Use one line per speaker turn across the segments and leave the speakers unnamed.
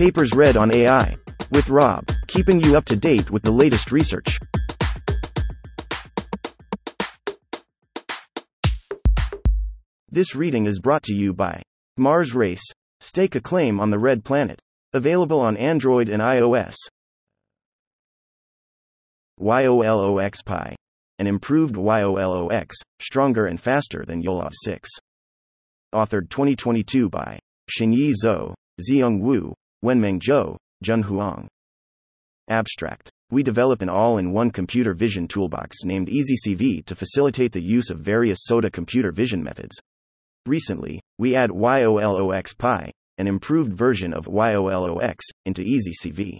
Papers read on AI. With Rob, keeping you up to date with the latest research. This reading is brought to you by Mars Race. Stake a claim on the red planet. Available on Android and iOS. YOLOX Pi. An improved YOLOX, stronger and faster than YOLOV 6. Authored 2022 by Xinyi Zhou, Ziyong Wu, Wenmeng Zhou, Jun Huang. Abstract. We develop an all in one computer vision toolbox named EasyCV to facilitate the use of various SOTA computer vision methods. Recently, we add YOLOX Pi, an improved version of YOLOX, into EasyCV.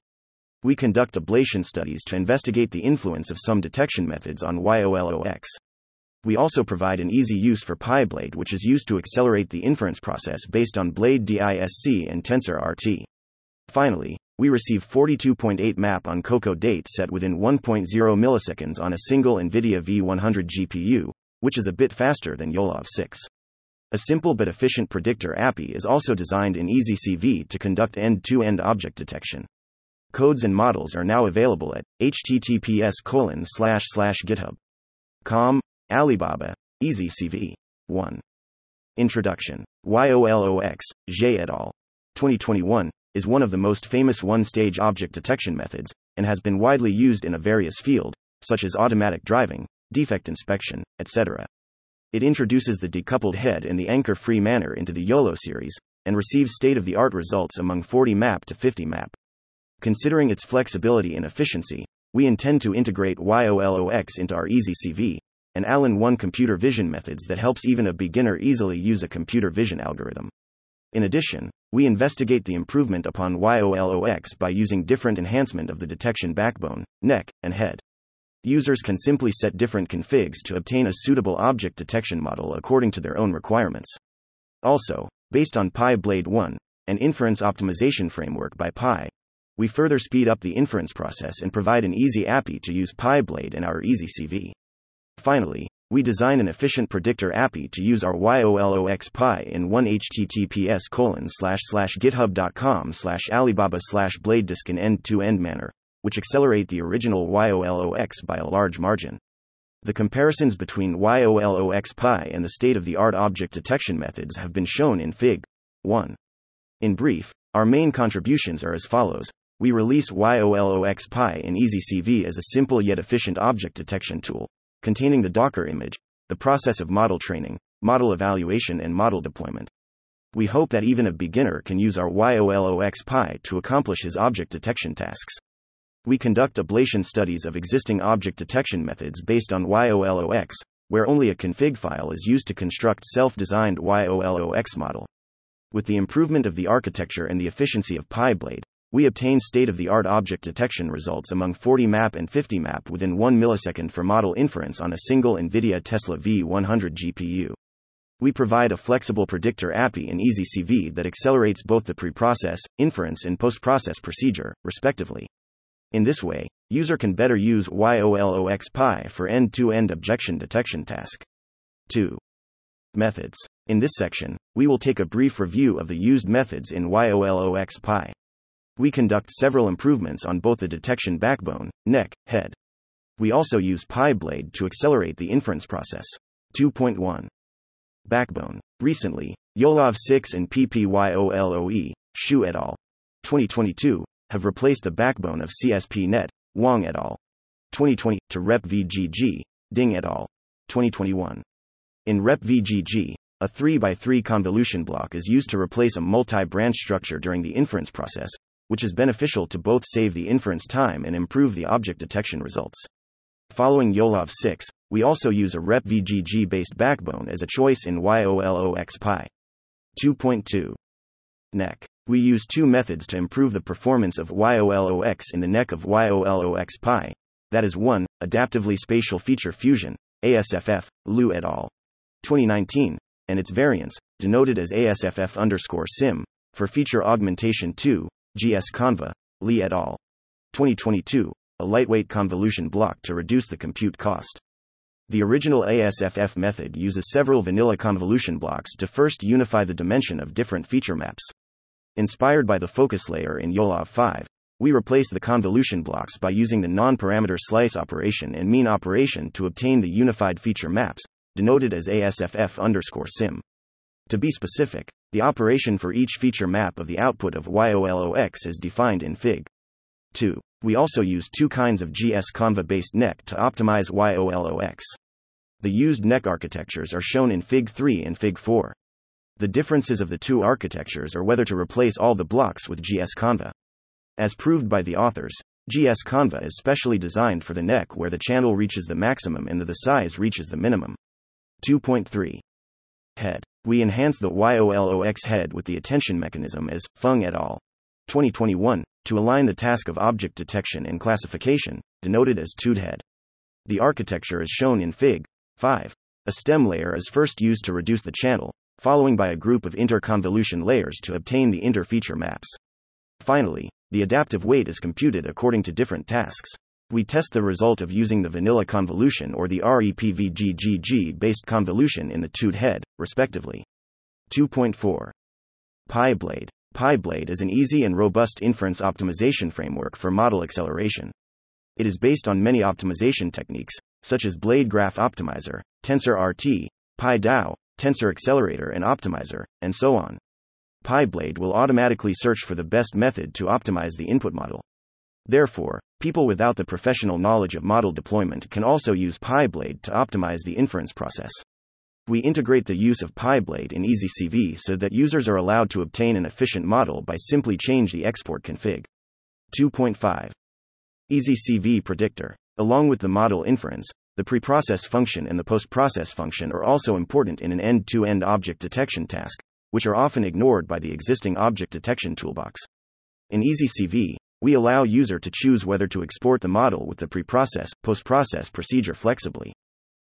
We conduct ablation studies to investigate the influence of some detection methods on YOLOX. We also provide an easy use for PyBlade, which is used to accelerate the inference process based on Blade DISC and TensorRT. Finally, we receive 42.8 map on COCO date set within 1.0 milliseconds on a single NVIDIA V100 GPU, which is a bit faster than YOLOV 6. A simple but efficient predictor API is also designed in EasyCV to conduct end to end object detection. Codes and models are now available at https colon slash slash github.com, Alibaba, EasyCV. 1. Introduction. YOLOX, Zhe et al. 2021 is one of the most famous one stage object detection methods, and has been widely used in a various field, such as automatic driving, defect inspection, etc. It introduces the decoupled head and the anchor free manner into the YOLO series, and receives state of the art results among 40 map to 50 map. Considering its flexibility and efficiency, we intend to integrate YOLOX into our EasyCV and Allen 1 computer vision methods that helps even a beginner easily use a computer vision algorithm. In addition, we investigate the improvement upon YOLOX by using different enhancement of the detection backbone, neck, and head. Users can simply set different configs to obtain a suitable object detection model according to their own requirements. Also, based on PyBlade 1, an inference optimization framework by Pi, we further speed up the inference process and provide an easy API to use PyBlade in our EasyCV. Finally, we design an efficient predictor API to use our YOLOX Pi in one https colon slash slash github.com slash alibaba slash blade.disk in end-to-end manner, which accelerate the original YOLOX by a large margin. The comparisons between YOLOX Pi and the state-of-the-art object detection methods have been shown in Fig. 1. In brief, our main contributions are as follows. We release YOLOX Pi in EasyCV as a simple yet efficient object detection tool containing the Docker image, the process of model training, model evaluation, and model deployment. We hope that even a beginner can use our YOLOX Pi to accomplish his object detection tasks. We conduct ablation studies of existing object detection methods based on YOLOX, where only a config file is used to construct self designed YOLOX model. With the improvement of the architecture and the efficiency of PyBlade, we obtain state of the art object detection results among 40 map and 50 map within 1 millisecond for model inference on a single NVIDIA Tesla V100 GPU. We provide a flexible predictor API in EasyCV that accelerates both the preprocess, inference, and post process procedure, respectively. In this way, user can better use YOLOX Pi for end to end objection detection task. 2. Methods. In this section, we will take a brief review of the used methods in YOLOX Pi we conduct several improvements on both the detection backbone, neck, head. We also use PyBlade to accelerate the inference process. 2.1 Backbone. Recently, YOLOV 6 and PPYOLOE, Xu et al. 2022, have replaced the backbone of CSPNet, Wang et al. 2020, to RepVGG, Ding et al. 2021. In RepVGG, a 3x3 convolution block is used to replace a multi branch structure during the inference process, which is beneficial to both save the inference time and improve the object detection results. Following YOLOV 6, we also use a RepVGG based backbone as a choice in YOLOX Pi. 2.2 Neck. We use two methods to improve the performance of YOLOX in the neck of YOLOX Pi. That is 1. Adaptively Spatial Feature Fusion, ASFF, Liu et al. 2019, and its variants, denoted as ASFF underscore SIM, for feature augmentation 2, GS Conva, Li et al. 2022, a lightweight convolution block to reduce the compute cost. The original ASFF method uses several vanilla convolution blocks to first unify the dimension of different feature maps. Inspired by the focus layer in YOLOV 5, we replace the convolution blocks by using the non parameter slice operation and mean operation to obtain the unified feature maps, denoted as ASFF underscore sim. To be specific, the operation for each feature map of the output of YOLOX is defined in Fig. 2. We also use two kinds of GS-Conva based neck to optimize YOLOX. The used neck architectures are shown in Fig 3 and Fig 4. The differences of the two architectures are whether to replace all the blocks with GS-Conva. As proved by the authors, GS-Conva is specially designed for the neck where the channel reaches the maximum and the size reaches the minimum. 2.3. Head. We enhance the YOLOX head with the attention mechanism as Feng et al. 2021 to align the task of object detection and classification, denoted as TOOD head. The architecture is shown in Fig. 5. A stem layer is first used to reduce the channel, following by a group of interconvolution layers to obtain the interfeature maps. Finally, the adaptive weight is computed according to different tasks. We test the result of using the vanilla convolution or the RepVGG based convolution in the TOOD head, respectively. 2.4. PyBlade. PyBlade is an easy and robust inference optimization framework for model acceleration. It is based on many optimization techniques, such as Blade Graph Optimizer, TensorRT, PyDAO, Tensor Accelerator and Optimizer, and so on. PyBlade will automatically search for the best method to optimize the input model. Therefore, people without the professional knowledge of model deployment can also use PyBlade to optimize the inference process. We integrate the use of PyBlade in EasyCV so that users are allowed to obtain an efficient model by simply change the export config. 2.5. EasyCV predictor. Along with the model inference, the preprocess function and the postprocess function are also important in an end-to-end object detection task, which are often ignored by the existing object detection toolbox. In EasyCV, we allow user to choose whether to export the model with the preprocess postprocess procedure flexibly.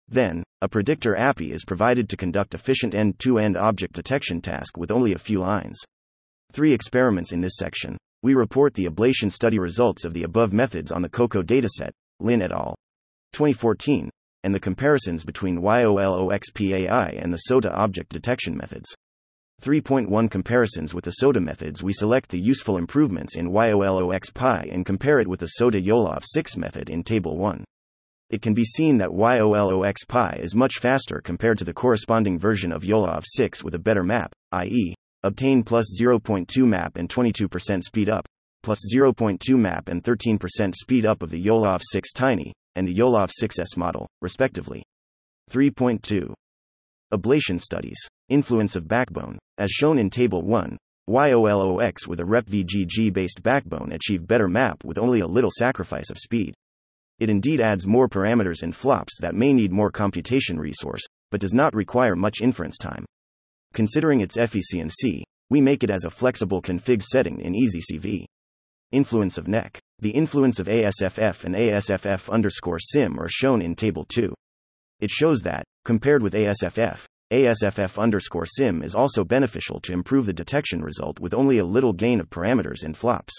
Then, a predictor API is provided to conduct efficient end-to-end object detection task with only a few lines. Three experiments in this section. We report the ablation study results of the above methods on the COCO dataset, Lin et al. 2014, and the comparisons between YOLOXPAI and the SOTA object detection methods. 3.1 Comparisons with the SOTA methods We select the useful improvements in YOLOXPI and compare it with the SOTA YOLOV 6 method in Table 1. It can be seen that YOLOXPI is much faster compared to the corresponding version of YOLOV 6 with a better map, i.e., obtain plus 0.2 map and 22% speed up, plus 0.2 map and 13% speed up of the YOLOV 6 Tiny, and the YOLOV 6S model, respectively. 3.2 Ablation studies. Influence of backbone. As shown in Table 1, YOLOX with a REPVGG based backbone achieve better map with only a little sacrifice of speed. It indeed adds more parameters and flops that may need more computation resource, but does not require much inference time. Considering its efficiency, we make it as a flexible config setting in EasyCV. Influence of neck. The influence of ASFF and ASFF underscore sim are shown in Table 2. It shows that, compared with ASFF, ASFF underscore sim is also beneficial to improve the detection result with only a little gain of parameters and flops.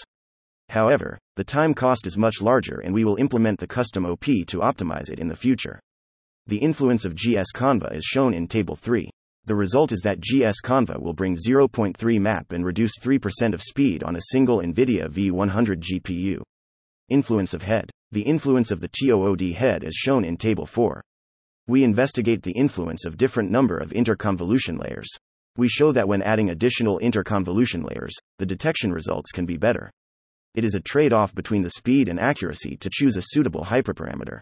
However, the time cost is much larger and we will implement the custom OP to optimize it in the future. The influence of GS Conva is shown in Table 3. The result is that GS Conva will bring 0.3 map and reduce 3% of speed on a single NVIDIA V100 GPU. Influence of head. The influence of the TOOD head is shown in Table 4. We investigate the influence of different number of interconvolution layers. We show that when adding additional interconvolution layers, the detection results can be better. It is a trade off between the speed and accuracy to choose a suitable hyperparameter.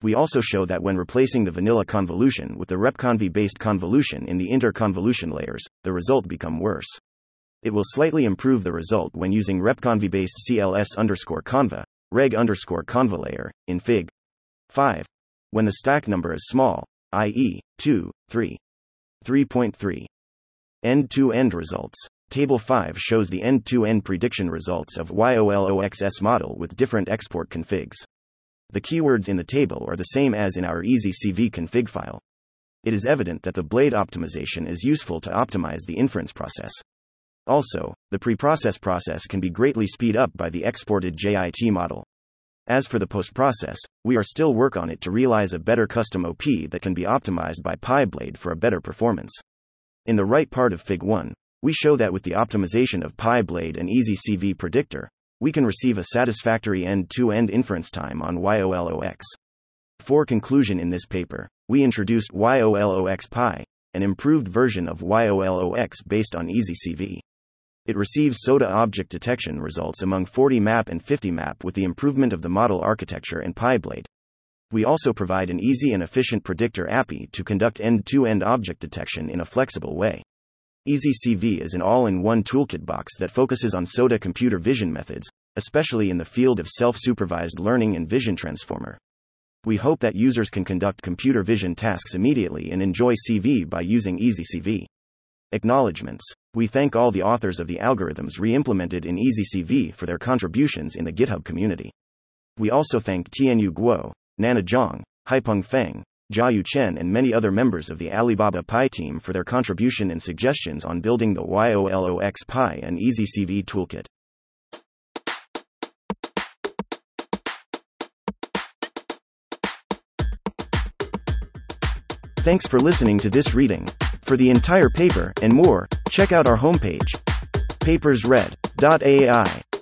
We also show that when replacing the vanilla convolution with the RepConv based convolution in the interconvolution layers, the result become worse. It will slightly improve the result when using RepConv based CLS underscore conva, reg underscore conva layer, in Fig. 5 when the stack number is small, i.e., 2, 3. 3.3. End to end results. Table 5 shows the end to end prediction results of YOLOXS model with different export configs. The keywords in the table are the same as in our EasyCV config file. It is evident that the blade optimization is useful to optimize the inference process. Also, the preprocess process can be greatly speed up by the exported JIT model. As for the post process, we are still work on it to realize a better custom OP that can be optimized by PyBlade for a better performance. In the right part of Fig 1, We show that with the optimization of PyBlade and EasyCV predictor, we can receive a satisfactory end to end inference time on YOLOX. For conclusion in this paper, we introduced YOLOX Pi, an improved version of YOLOX based on EasyCV. It receives SOTA object detection results among 40 map and 50 map with the improvement of the model architecture and PyBlade. We also provide an easy and efficient predictor API to conduct end to end object detection in a flexible way. EasyCV is an all in one toolkit box that focuses on SOTA computer vision methods, especially in the field of self supervised learning and vision transformer. We hope that users can conduct computer vision tasks immediately and enjoy CV by using EasyCV. Acknowledgements. We thank all the authors of the algorithms re implemented in EasyCV for their contributions in the GitHub community. We also thank Tianyu Guo, Nana Zhang, Haipeng Feng, Jiayu Chen, and many other members of the Alibaba Pi team for their contribution and suggestions on building the YOLOX Pi and EasyCV toolkit. Thanks for listening to this reading. For the entire paper and more, check out our homepage papersread.ai.